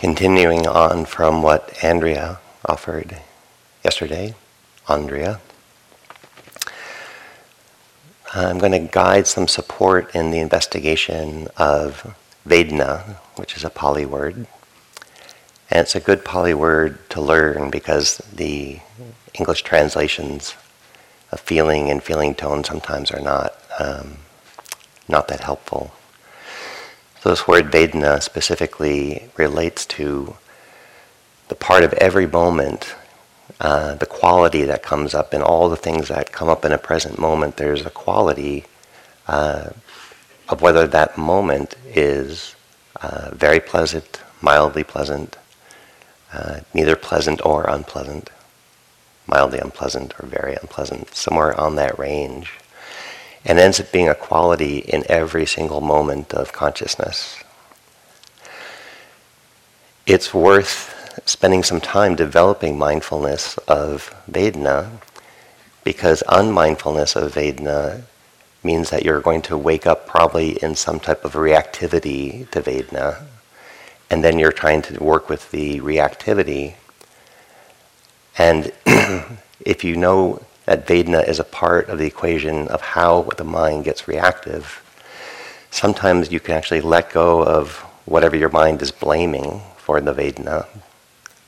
Continuing on from what Andrea offered yesterday, Andrea, I'm going to guide some support in the investigation of Vedana, which is a Pali word. And it's a good Pali word to learn because the English translations of feeling and feeling tone sometimes are not um, not that helpful. So this word Vedana specifically relates to the part of every moment, uh, the quality that comes up in all the things that come up in a present moment. There's a quality uh, of whether that moment is uh, very pleasant, mildly pleasant, uh, neither pleasant or unpleasant, mildly unpleasant or very unpleasant, somewhere on that range and ends up being a quality in every single moment of consciousness. It's worth spending some time developing mindfulness of Vedana because unmindfulness of Vedana means that you're going to wake up probably in some type of reactivity to Vedana, and then you're trying to work with the reactivity. And if you know that Vedana is a part of the equation of how the mind gets reactive. Sometimes you can actually let go of whatever your mind is blaming for the Vedana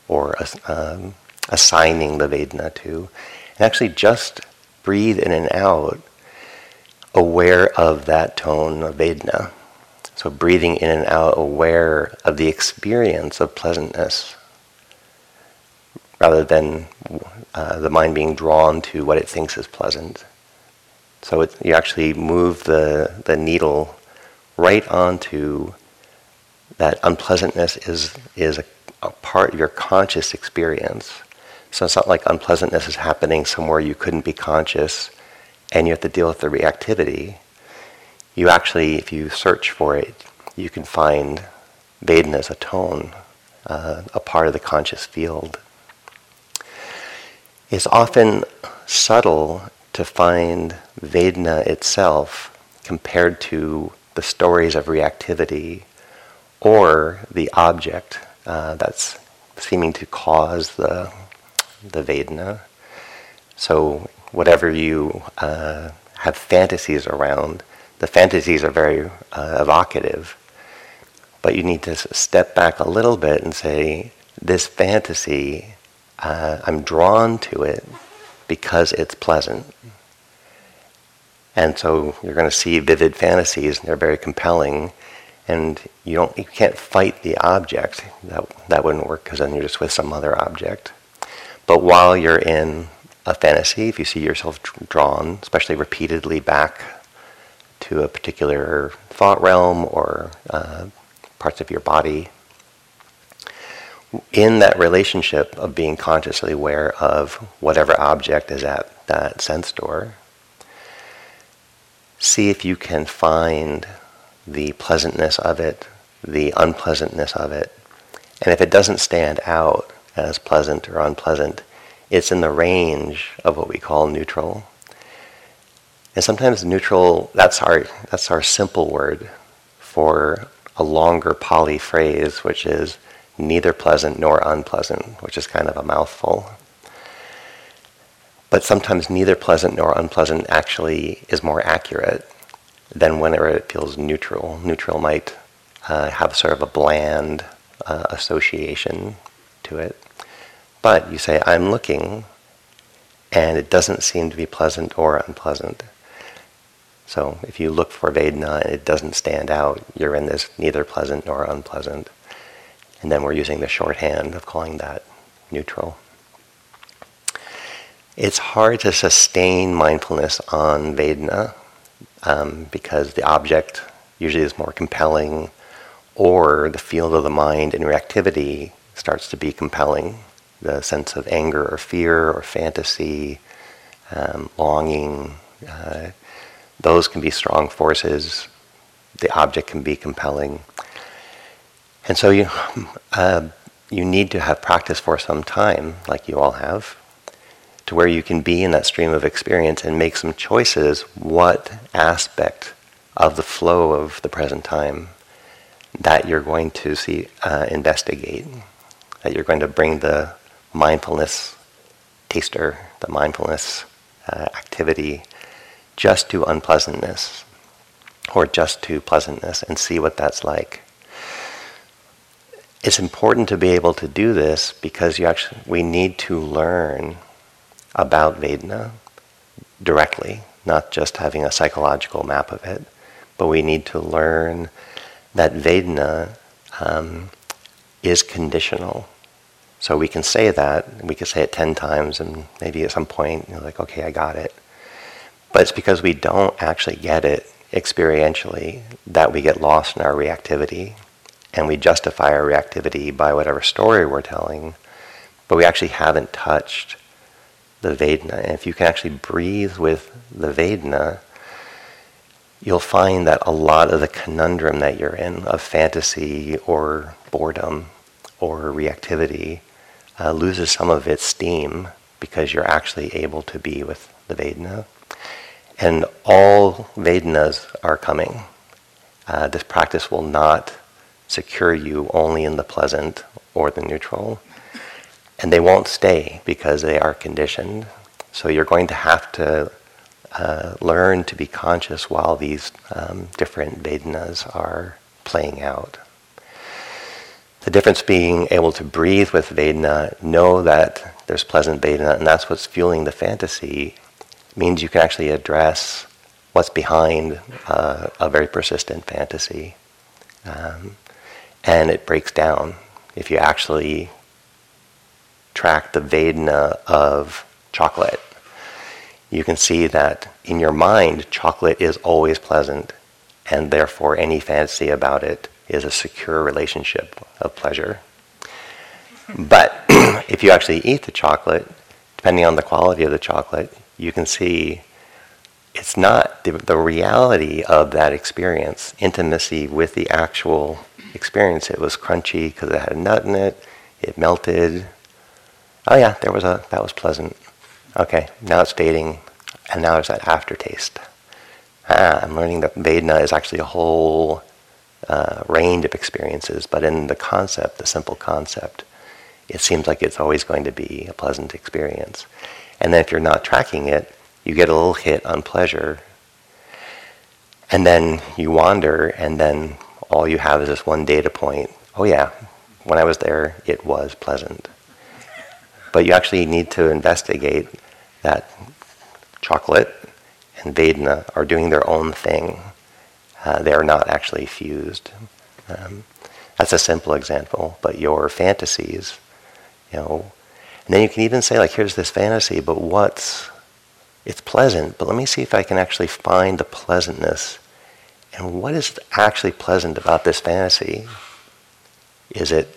or um, assigning the Vedana to, and actually just breathe in and out aware of that tone of Vedana. So breathing in and out aware of the experience of pleasantness rather than uh, the mind being drawn to what it thinks is pleasant. So it, you actually move the, the needle right onto that unpleasantness is, is a, a part of your conscious experience. So it's not like unpleasantness is happening somewhere you couldn't be conscious and you have to deal with the reactivity. You actually, if you search for it, you can find Vedana as a tone, uh, a part of the conscious field is often subtle to find Vedana itself compared to the stories of reactivity or the object uh, that's seeming to cause the, the Vedana. So, whatever you uh, have fantasies around, the fantasies are very uh, evocative, but you need to step back a little bit and say, this fantasy uh, I'm drawn to it because it's pleasant. And so you're going to see vivid fantasies, and they're very compelling. And you don't, you can't fight the object. That that wouldn't work because then you're just with some other object. But while you're in a fantasy, if you see yourself drawn, especially repeatedly back to a particular thought realm or uh, parts of your body, in that relationship of being consciously aware of whatever object is at that sense door, see if you can find the pleasantness of it, the unpleasantness of it. And if it doesn't stand out as pleasant or unpleasant, it's in the range of what we call neutral. And sometimes neutral, that's our, that's our simple word for a longer Pali phrase, which is neither pleasant nor unpleasant, which is kind of a mouthful. But sometimes neither pleasant nor unpleasant actually is more accurate than whenever it feels neutral. Neutral might uh, have sort of a bland uh, association to it. But you say, I'm looking, and it doesn't seem to be pleasant or unpleasant. So if you look for Vedana and it doesn't stand out, you're in this neither pleasant nor unpleasant. And then we're using the shorthand of calling that neutral. It's hard to sustain mindfulness on Vedana um, because the object usually is more compelling, or the field of the mind and reactivity starts to be compelling. The sense of anger or fear or fantasy, um, longing, uh, those can be strong forces. The object can be compelling. And so you, uh, you need to have practice for some time, like you all have, to where you can be in that stream of experience and make some choices what aspect of the flow of the present time that you're going to see uh, investigate, that you're going to bring the mindfulness taster, the mindfulness uh, activity, just to unpleasantness or just to pleasantness and see what that's like. It's important to be able to do this because you actually we need to learn about Vedana directly, not just having a psychological map of it, but we need to learn that Vedana um, is conditional. So we can say that, we can say it 10 times, and maybe at some point you're like, okay, I got it. But it's because we don't actually get it experientially that we get lost in our reactivity and we justify our reactivity by whatever story we're telling, but we actually haven't touched the Vedana. And if you can actually breathe with the Vedana, you'll find that a lot of the conundrum that you're in of fantasy or boredom or reactivity uh, loses some of its steam because you're actually able to be with the Vedana. And all Vedanas are coming. Uh, this practice will not secure you only in the pleasant or the neutral. And they won't stay because they are conditioned. So you're going to have to uh, learn to be conscious while these um, different Vedanas are playing out. The difference being able to breathe with Vedana, know that there's pleasant Vedana, and that's what's fueling the fantasy, means you can actually address what's behind uh, a very persistent fantasy. Um, and it breaks down. If you actually track the Vedana of chocolate, you can see that in your mind, chocolate is always pleasant, and therefore any fantasy about it is a secure relationship of pleasure. But if you actually eat the chocolate, depending on the quality of the chocolate, you can see it's not the, the reality of that experience, intimacy with the actual experience. It was crunchy because it had a nut in it. It melted. Oh yeah, there was a that was pleasant. Okay, now it's fading, and now there's that aftertaste. Ah, I'm learning that Vedana is actually a whole uh, range of experiences, but in the concept, the simple concept, it seems like it's always going to be a pleasant experience. And then if you're not tracking it, you get a little hit on pleasure, and then you wander, and then all you have is this one data point. Oh, yeah, when I was there, it was pleasant. But you actually need to investigate that chocolate and Vedana are doing their own thing. Uh, they are not actually fused. Um, that's a simple example, but your fantasies, you know, and then you can even say, like, here's this fantasy, but what's, it's pleasant, but let me see if I can actually find the pleasantness and what is actually pleasant about this fantasy? Is it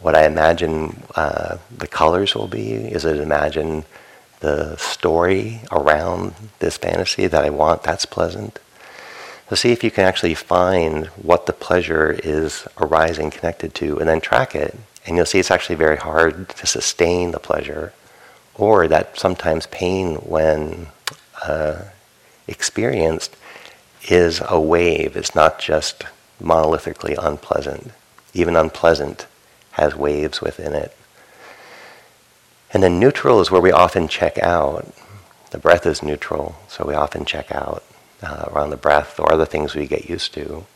what I imagine uh, the colors will be? Is it imagine the story around this fantasy that I want that's pleasant? So see if you can actually find what the pleasure is arising connected to and then track it. And you'll see it's actually very hard to sustain the pleasure or that sometimes pain when uh, experienced is a wave. It's not just monolithically unpleasant. Even unpleasant has waves within it. And then neutral is where we often check out. The breath is neutral, so we often check out uh, around the breath or other things we get used to.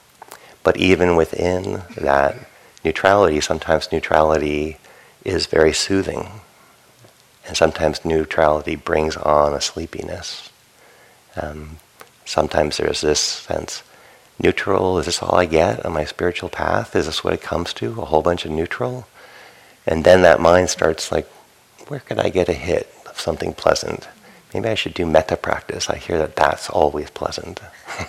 But even within that neutrality, sometimes neutrality is very soothing. And sometimes neutrality brings on a sleepiness. Um, sometimes there's this sense neutral, is this all I get on my spiritual path? Is this what it comes to? A whole bunch of neutral? And then that mind starts like, where could I get a hit of something pleasant? Maybe I should do metta practice. I hear that that's always pleasant.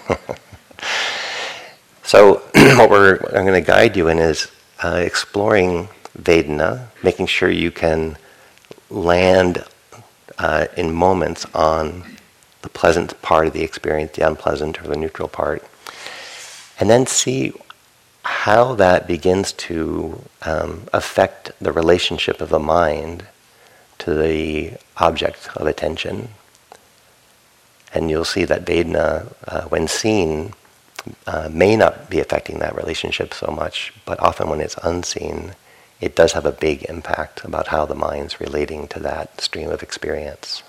so, what we're, I'm going to guide you in is uh, exploring Vedana, making sure you can land uh, in moments on the pleasant part of the experience, the unpleasant or the neutral part, and then see how that begins to um, affect the relationship of the mind to the object of attention. And you'll see that Vedana, uh, when seen, uh, may not be affecting that relationship so much, but often when it's unseen, it does have a big impact about how the mind's relating to that stream of experience.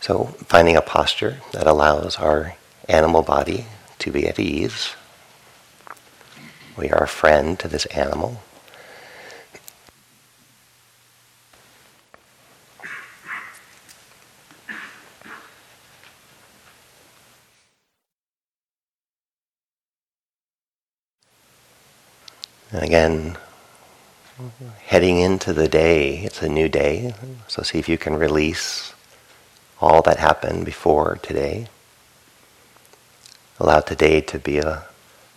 So, finding a posture that allows our animal body to be at ease. We are a friend to this animal. And again, heading into the day, it's a new day, so see if you can release all that happened before today. Allow today to be a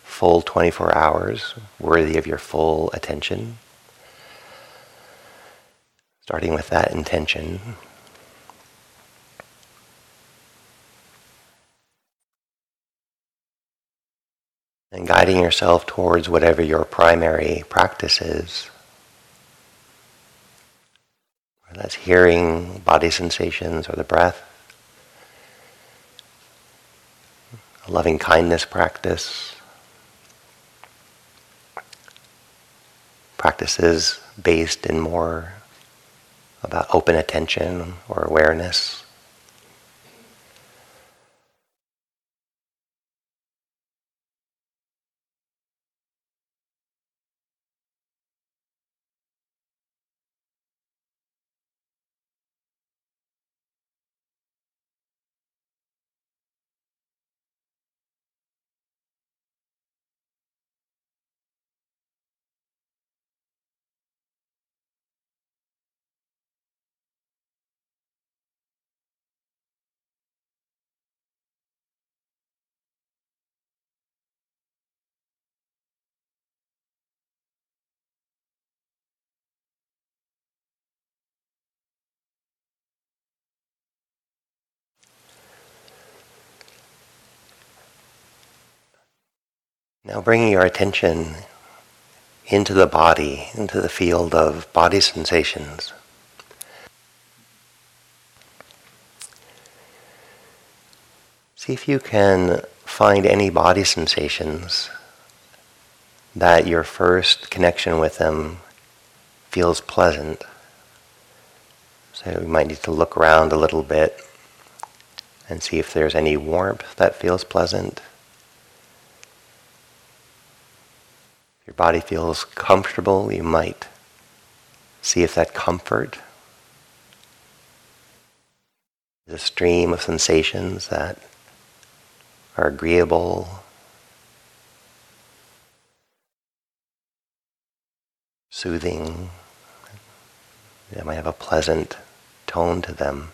full 24 hours worthy of your full attention. Starting with that intention. And guiding yourself towards whatever your primary practice is. That's hearing body sensations or the breath. A loving kindness practice. Practices based in more about open attention or awareness. Now bringing your attention into the body, into the field of body sensations. See if you can find any body sensations that your first connection with them feels pleasant. So we might need to look around a little bit and see if there's any warmth that feels pleasant. Your body feels comfortable, you might see if that comfort is a stream of sensations that are agreeable, soothing, they might have a pleasant tone to them.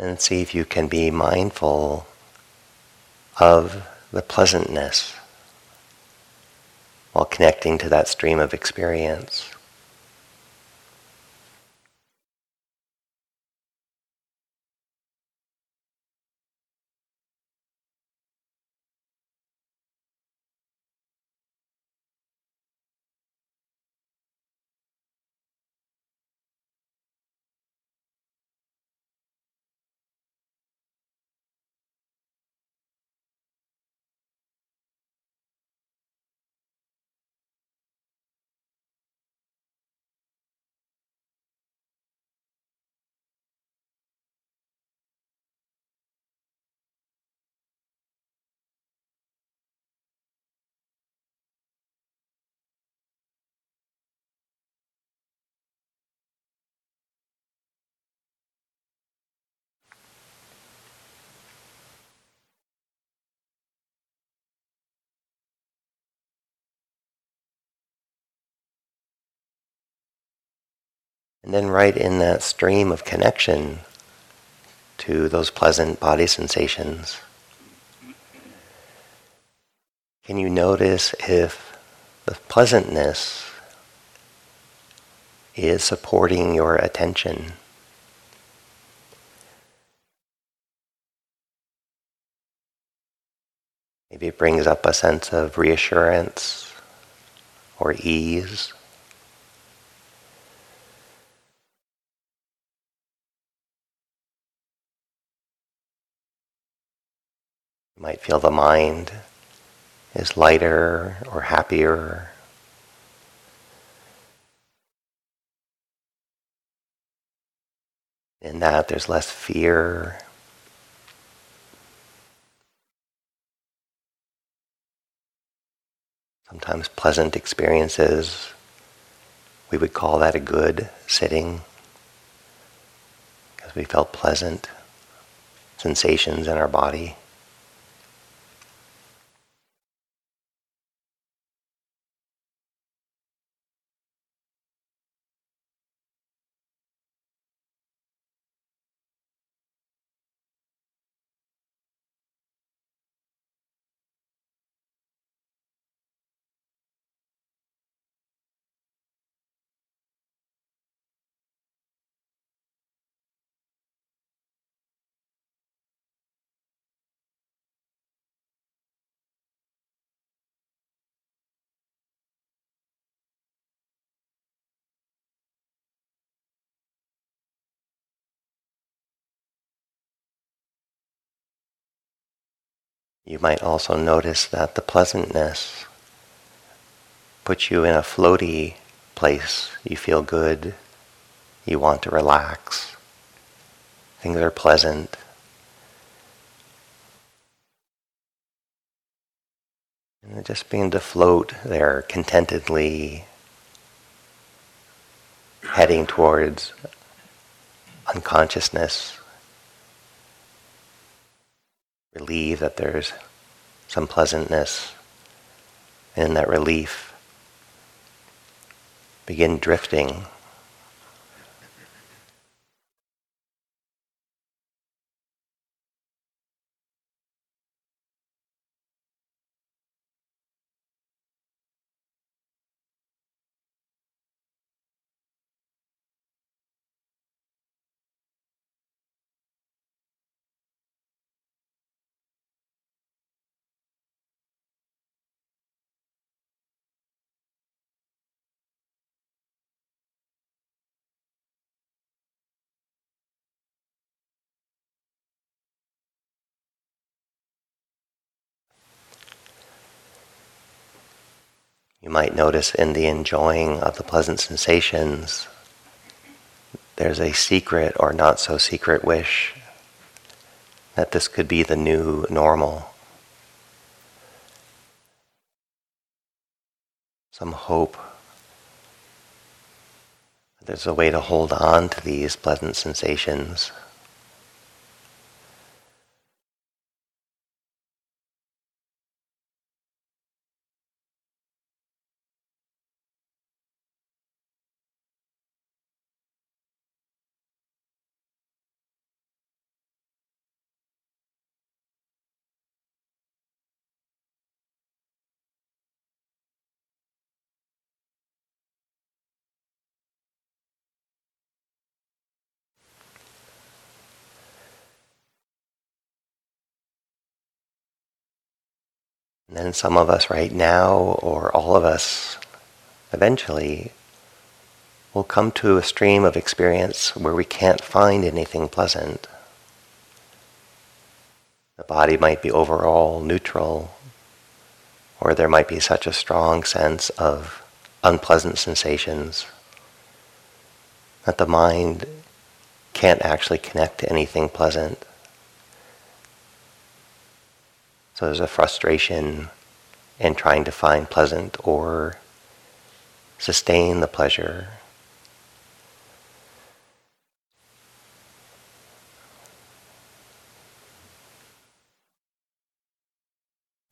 And see if you can be mindful of the pleasantness while connecting to that stream of experience. And then, right in that stream of connection to those pleasant body sensations, can you notice if the pleasantness is supporting your attention? Maybe it brings up a sense of reassurance or ease. You might feel the mind is lighter or happier. In that, there's less fear. Sometimes pleasant experiences, we would call that a good sitting because we felt pleasant sensations in our body. You might also notice that the pleasantness puts you in a floaty place. You feel good. You want to relax. Things are pleasant. And just being to float there contentedly, heading towards unconsciousness relieve that there's some pleasantness And in that relief. Begin drifting You might notice in the enjoying of the pleasant sensations, there's a secret or not so secret wish that this could be the new normal. Some hope. There's a way to hold on to these pleasant sensations. And then some of us right now, or all of us eventually, will come to a stream of experience where we can't find anything pleasant. The body might be overall neutral, or there might be such a strong sense of unpleasant sensations that the mind can't actually connect to anything pleasant. So there's a frustration in trying to find pleasant or sustain the pleasure.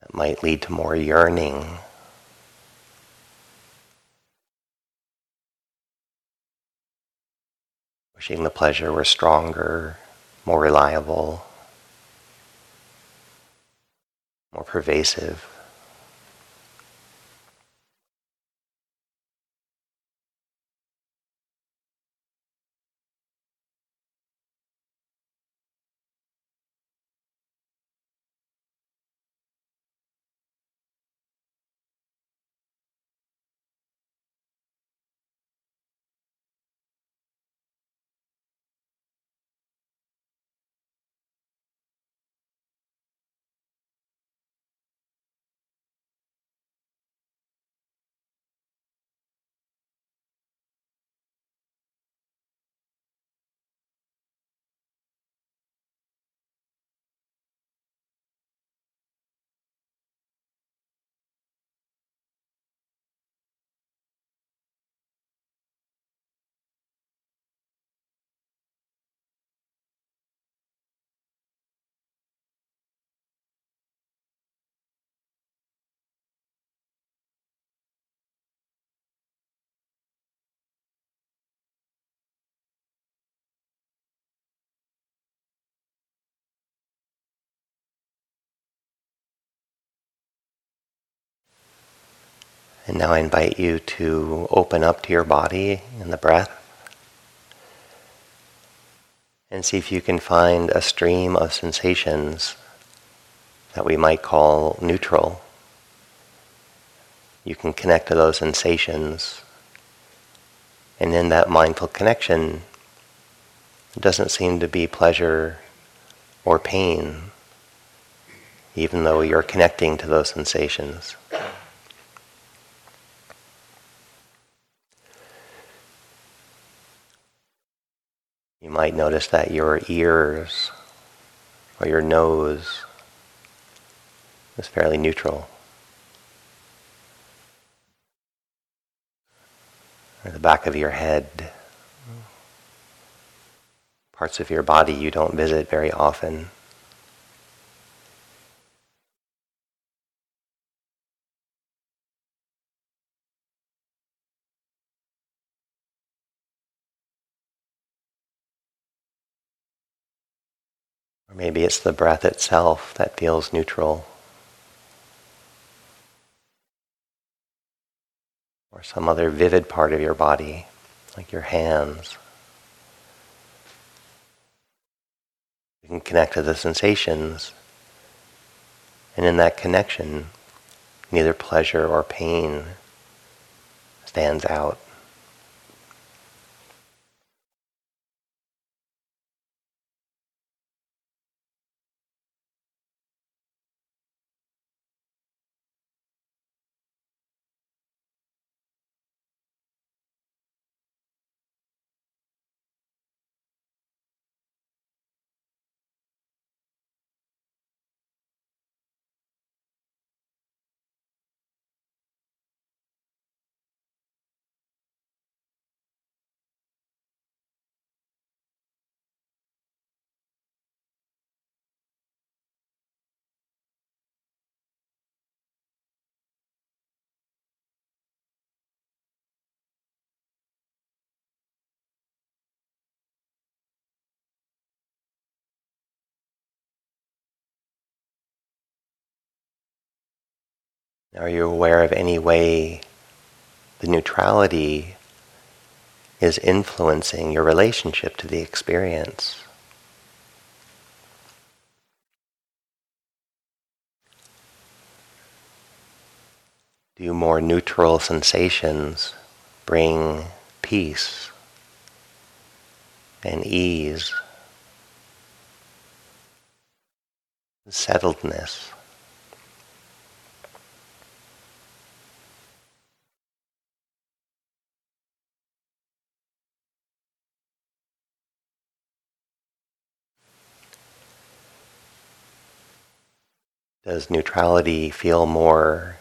That might lead to more yearning. wishing the pleasure were stronger, more reliable, more pervasive. And now I invite you to open up to your body and the breath and see if you can find a stream of sensations that we might call neutral. You can connect to those sensations, and in that mindful connection, it doesn't seem to be pleasure or pain, even though you're connecting to those sensations. Might notice that your ears or your nose is fairly neutral. Or the back of your head, parts of your body you don't visit very often. Or maybe it's the breath itself that feels neutral. Or some other vivid part of your body, like your hands. You can connect to the sensations, and in that connection, neither pleasure or pain stands out. Are you aware of any way the neutrality is influencing your relationship to the experience? Do more neutral sensations bring peace and ease, settledness? Does neutrality feel more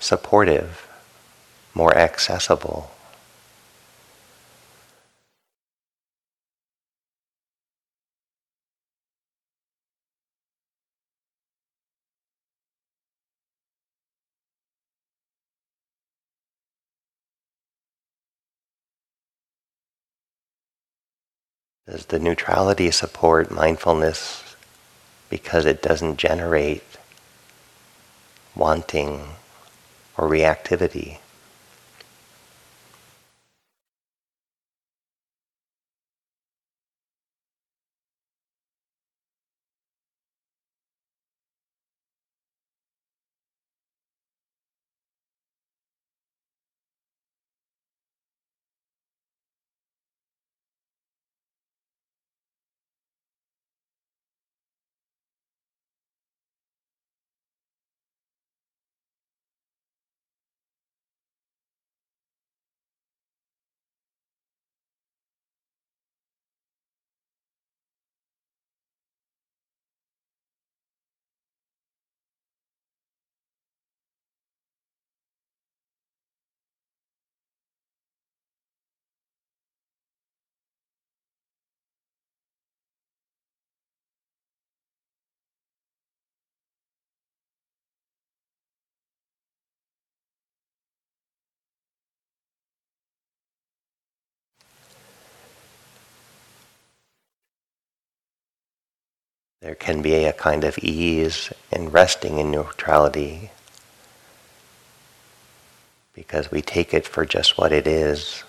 supportive, more accessible? Does the neutrality support mindfulness because it doesn't generate wanting or reactivity? There can be a kind of ease in resting in neutrality because we take it for just what it is.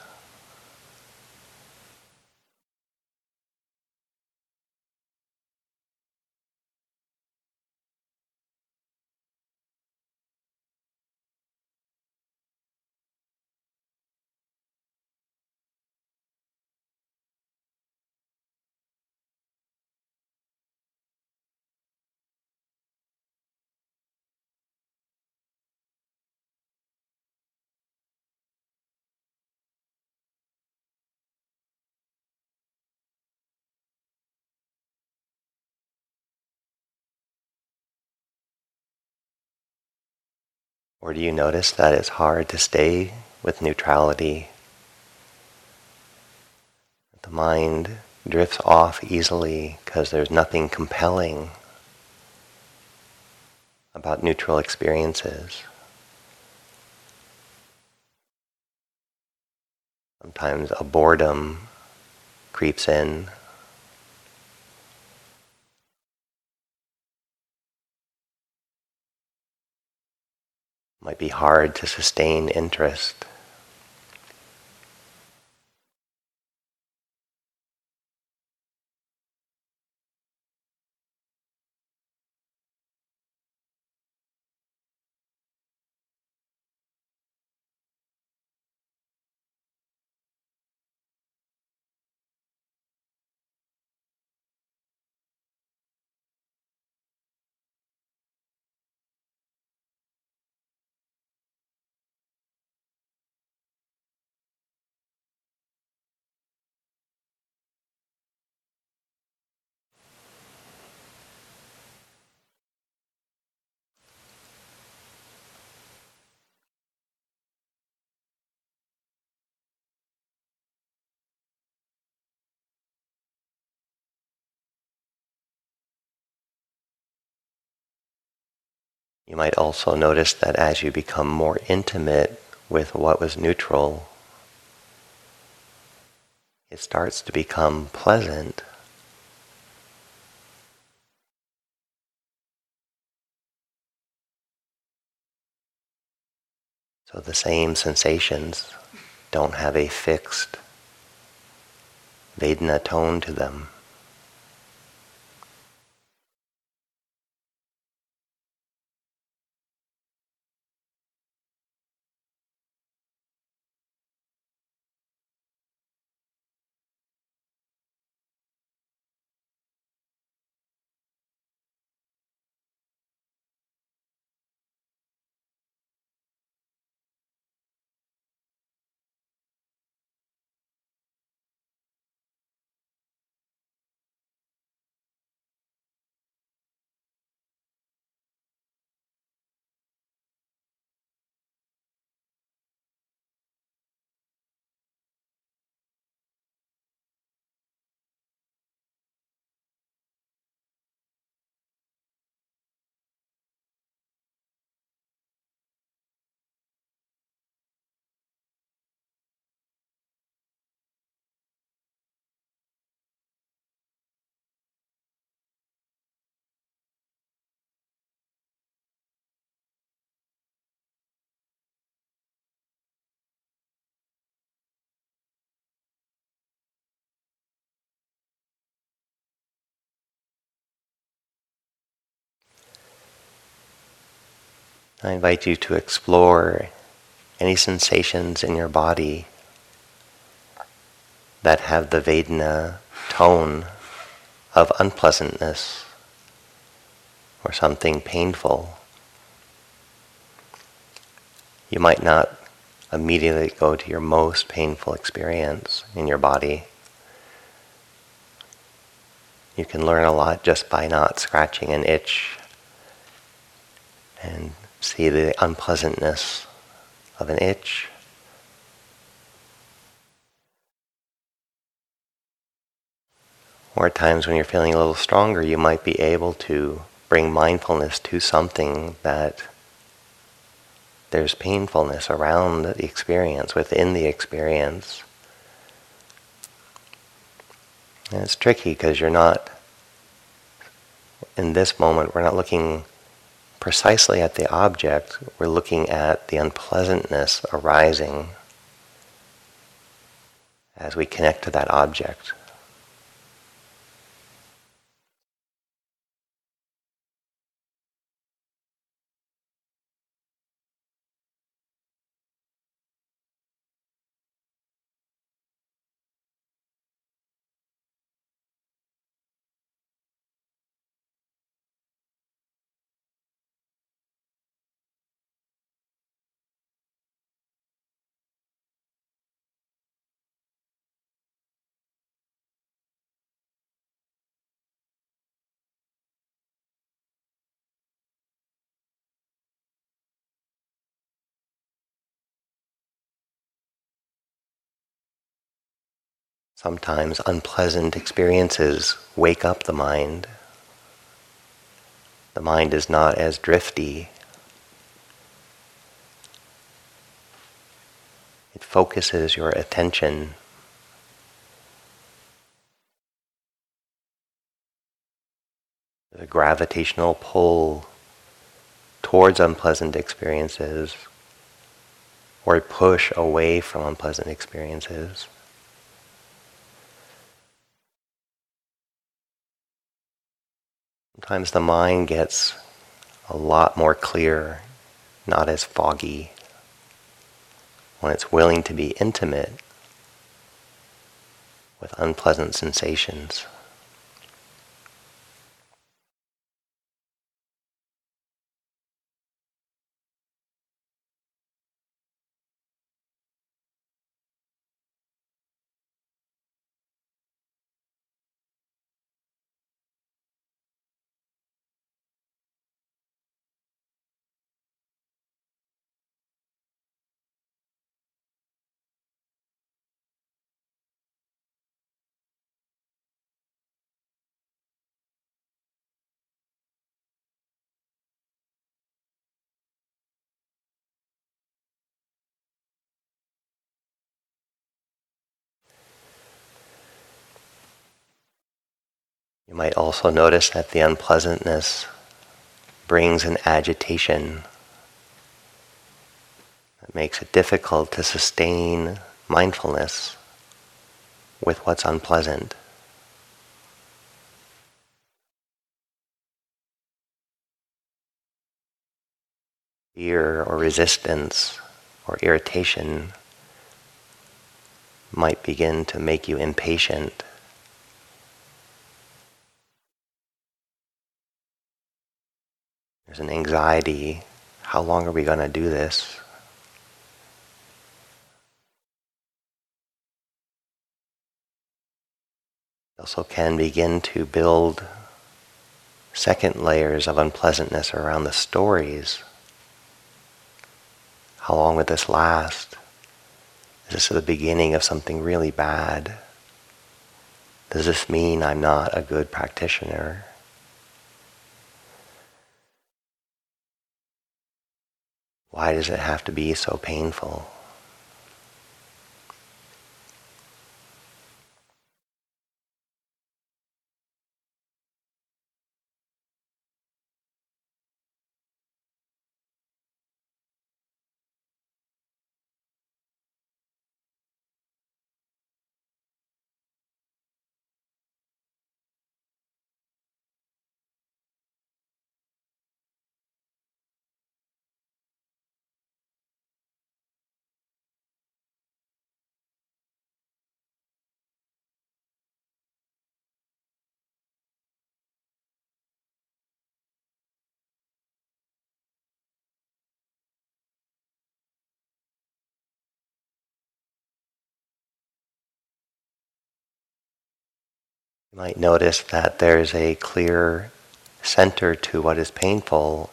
Or do you notice that it's hard to stay with neutrality? The mind drifts off easily because there's nothing compelling about neutral experiences. Sometimes a boredom creeps in. Might be hard to sustain interest. You might also notice that as you become more intimate with what was neutral, it starts to become pleasant. So the same sensations don't have a fixed Vedana tone to them. I invite you to explore any sensations in your body that have the Vedana tone of unpleasantness or something painful. You might not immediately go to your most painful experience in your body. You can learn a lot just by not scratching an itch and see the unpleasantness of an itch. Or at times when you're feeling a little stronger, you might be able to bring mindfulness to something that there's painfulness around the experience, within the experience. And it's tricky because you're not, in this moment, we're not looking precisely at the object, we're looking at the unpleasantness arising as we connect to that object. Sometimes unpleasant experiences wake up the mind. The mind is not as drifty. It focuses your attention. The gravitational pull towards unpleasant experiences or push away from unpleasant experiences. Sometimes the mind gets a lot more clear, not as foggy, when it's willing to be intimate with unpleasant sensations. Might also notice that the unpleasantness brings an agitation that makes it difficult to sustain mindfulness with what's unpleasant. Fear or resistance or irritation might begin to make you impatient. There's an anxiety. How long are we going to do this? also can begin to build second layers of unpleasantness around the stories. How long will this last? Is this the beginning of something really bad? Does this mean I'm not a good practitioner? Why does it have to be so painful? Might notice that there's a clear center to what is painful,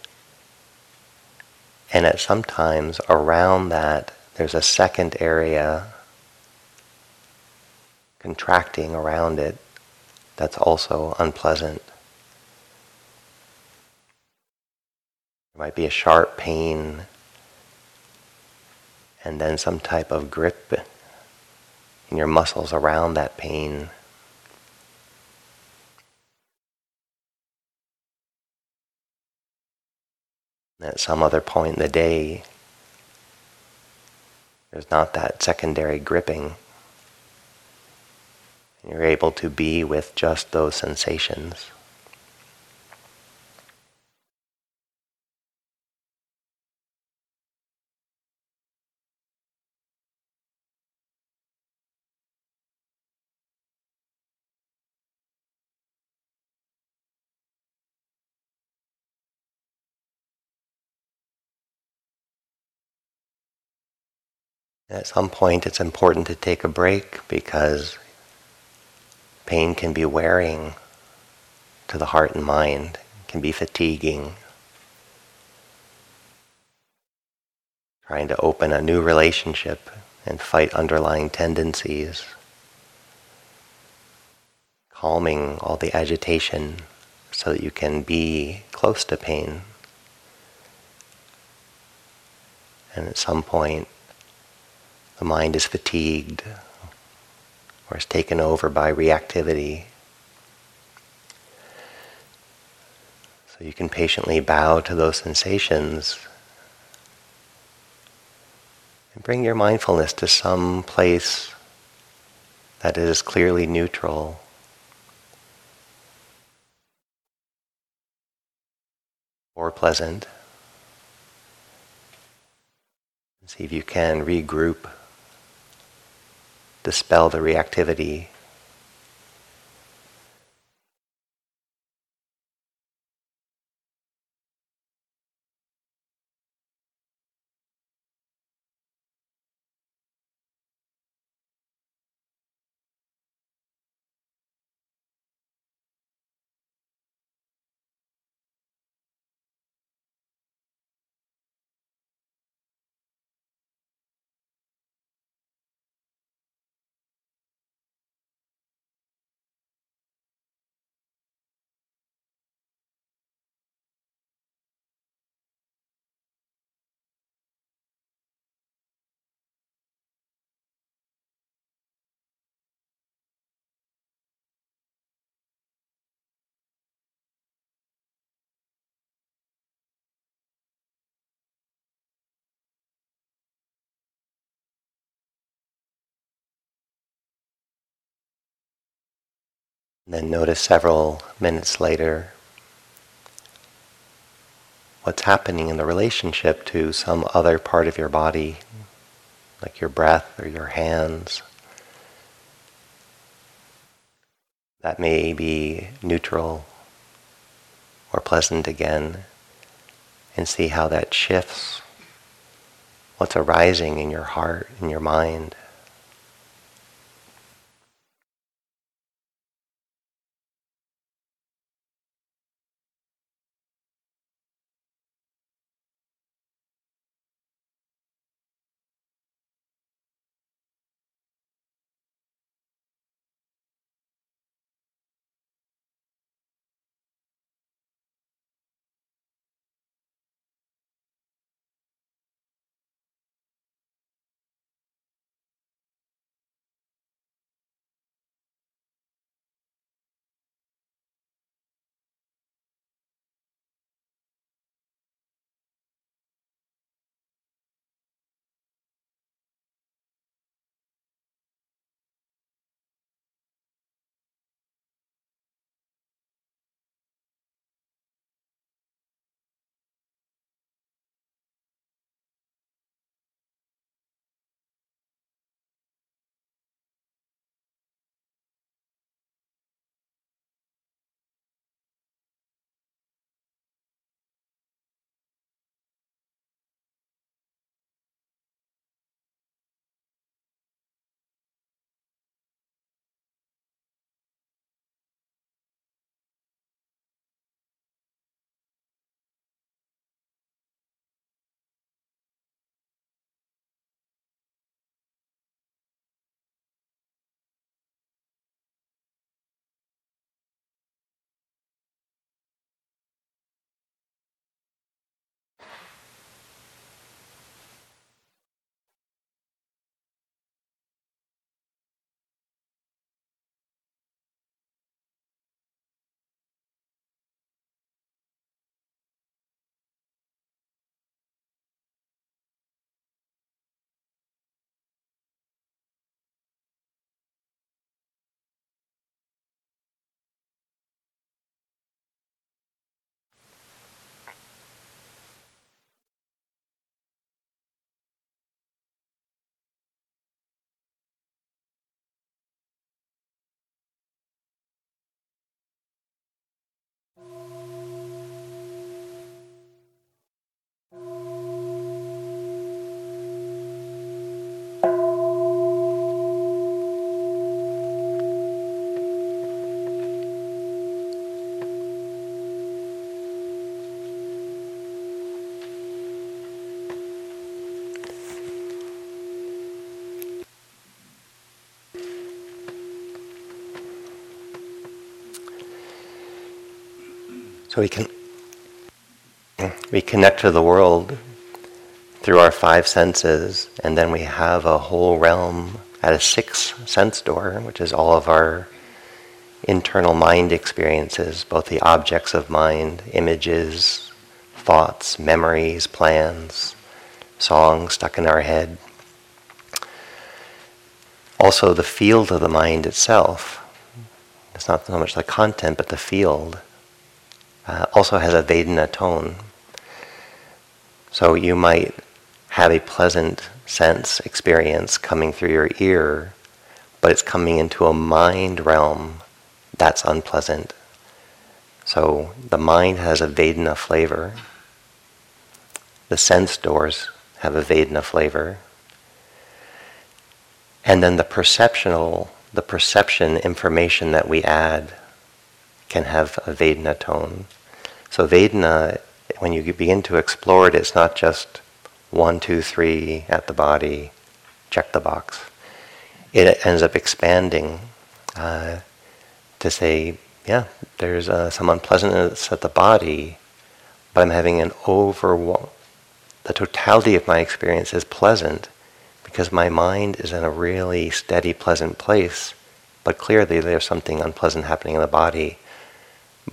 and at sometimes around that there's a second area contracting around it that's also unpleasant. There might be a sharp pain and then some type of grip in your muscles around that pain. At some other point in the day, there's not that secondary gripping. You're able to be with just those sensations. At some point, it's important to take a break because pain can be wearing to the heart and mind, can be fatiguing. Trying to open a new relationship and fight underlying tendencies, calming all the agitation so that you can be close to pain. And at some point, the mind is fatigued or is taken over by reactivity. So you can patiently bow to those sensations and bring your mindfulness to some place that is clearly neutral. Or pleasant. See if you can regroup dispel the reactivity And then notice several minutes later what's happening in the relationship to some other part of your body, like your breath or your hands. That may be neutral or pleasant again, and see how that shifts. What's arising in your heart, in your mind. So we can we connect to the world through our five senses, and then we have a whole realm at a sixth sense door, which is all of our internal mind experiences, both the objects of mind, images, thoughts, memories, plans, songs stuck in our head. Also, the field of the mind itself. It's not so much the content, but the field. Uh, also has a Vedana tone. So you might have a pleasant sense experience coming through your ear, but it's coming into a mind realm that's unpleasant. So the mind has a Vedana flavor. The sense doors have a Vedana flavor. And then the perceptional, the perception information that we add can have a Vedana tone. So Vedana, when you begin to explore it, it's not just one, two, three at the body, check the box. It ends up expanding uh, to say, yeah, there's uh, some unpleasantness at the body, but I'm having an over. The totality of my experience is pleasant because my mind is in a really steady, pleasant place. But clearly, there's something unpleasant happening in the body.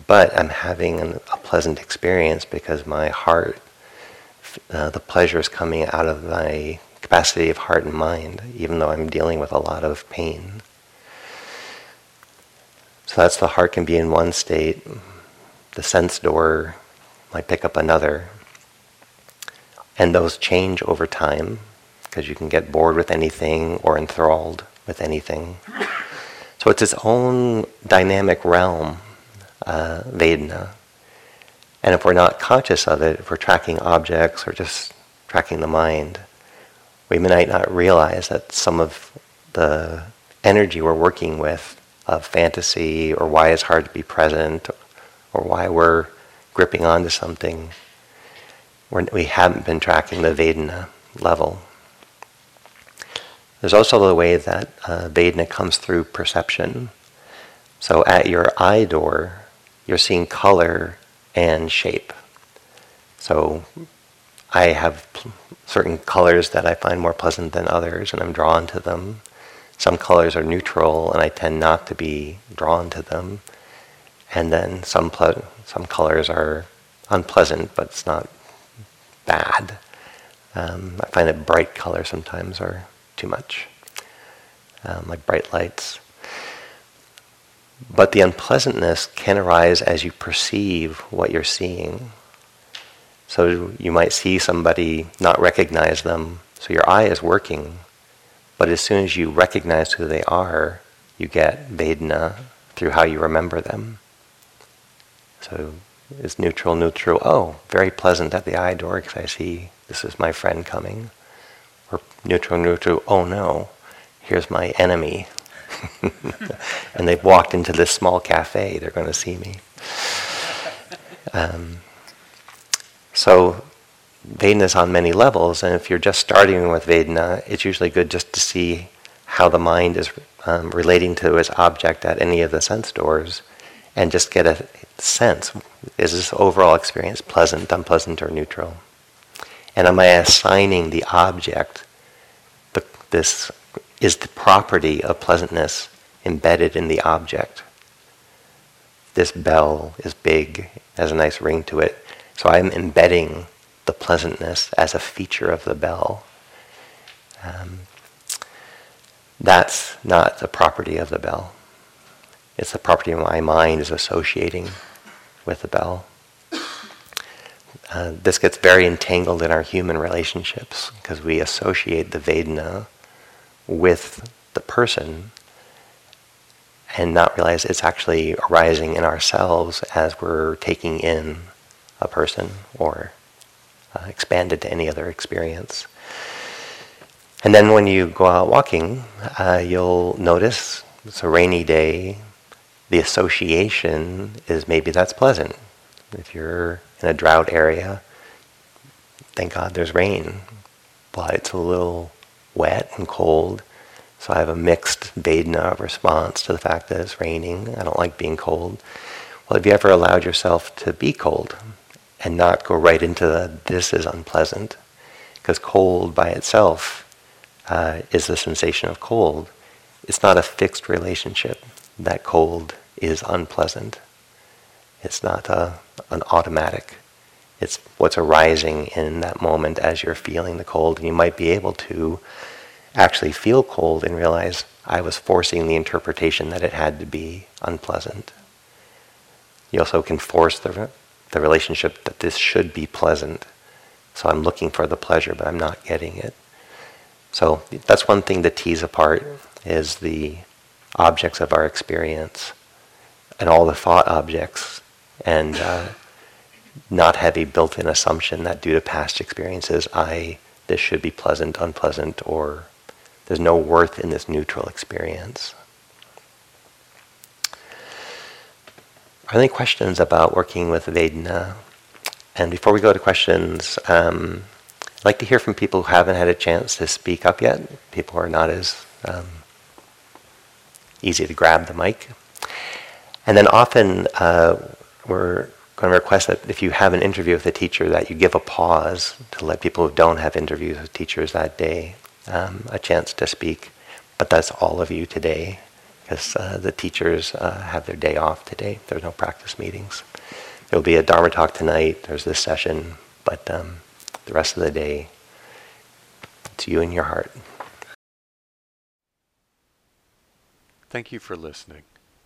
But I'm having an, a pleasant experience because my heart uh, the pleasure is coming out of my capacity of heart and mind, even though I'm dealing with a lot of pain. So that's the heart can be in one state, the sense door might pick up another. And those change over time because you can get bored with anything or enthralled with anything. So it's its own dynamic realm, uh, Vedana. And if we're not conscious of it, if we're tracking objects or just tracking the mind, we might not realize that some of the energy we're working with of fantasy or why it's hard to be present or why we're gripping onto something, we're, we haven't been tracking the Vedana level. There's also the way that uh, Vedana comes through perception. So at your eye door, you're seeing color and shape. So I have certain colors that I find more pleasant than others, and I'm drawn to them. Some colors are neutral, and I tend not to be drawn to them. And then some ple- some colors are unpleasant, but it's not bad. Um, I find that bright colors sometimes are too much, um, like bright lights. But the unpleasantness can arise as you perceive what you're seeing. So you might see somebody, not recognize them, so your eye is working. But as soon as you recognize who they are, you get Vedana through how you remember them. So it's neutral, neutral. Oh, very pleasant at the eye door because I see this is my friend coming. Or neutral, neutral. Oh no, here's my enemy and they've walked into this small cafe, they're going to see me. Um, so Vedana is on many levels, and if you're just starting with Vedana, it's usually good just to see how the mind is um, relating to its object at any of the sense doors, and just get a sense: is this overall experience pleasant, unpleasant, or neutral? And am I assigning the object the, this is the property of pleasantness embedded in the object. This bell is big, has a nice ring to it, so I'm embedding the pleasantness as a feature of the bell. Um, that's not the property of the bell. It's the property of my mind is associating with the bell. Uh, this gets very entangled in our human relationships because we associate the Vedana with the person and not realize it's actually arising in ourselves as we're taking in a person or uh, expanded to any other experience. And then when you go out walking, uh, you'll notice it's a rainy day. The association is maybe that's pleasant. If you're in a drought area, thank God there's rain, but it's a little wet and cold. So I have a mixed Vedana response to the fact that it's raining. I don't like being cold. Well, have you ever allowed yourself to be cold and not go right into the, this is unpleasant? Because cold by itself uh, is the sensation of cold. It's not a fixed relationship. That cold is unpleasant. It's not a, an automatic. It's what's arising in that moment as you're feeling the cold. And you might be able to actually feel cold and realize I was forcing the interpretation that it had to be unpleasant. You also can force the, the relationship that this should be pleasant. So I'm looking for the pleasure, but I'm not getting it. So that's one thing to tease apart is the objects of our experience and all the thought objects and uh, not have a built-in assumption that due to past experiences, I this should be pleasant, unpleasant, or there's no worth in this neutral experience. Are there any questions about working with Vedana? And before we go to questions, um, I'd like to hear from people who haven't had a chance to speak up yet. People who are not as um, easy to grab the mic. And then often uh, we're to request that if you have an interview with a teacher, that you give a pause to let people who don't have interviews with teachers that day um, a chance to speak. But that's all of you today, because uh, the teachers uh, have their day off today. There's no practice meetings. There will be a Dharma talk tonight. There's this session, but um, the rest of the day, it's you and your heart. Thank you for listening.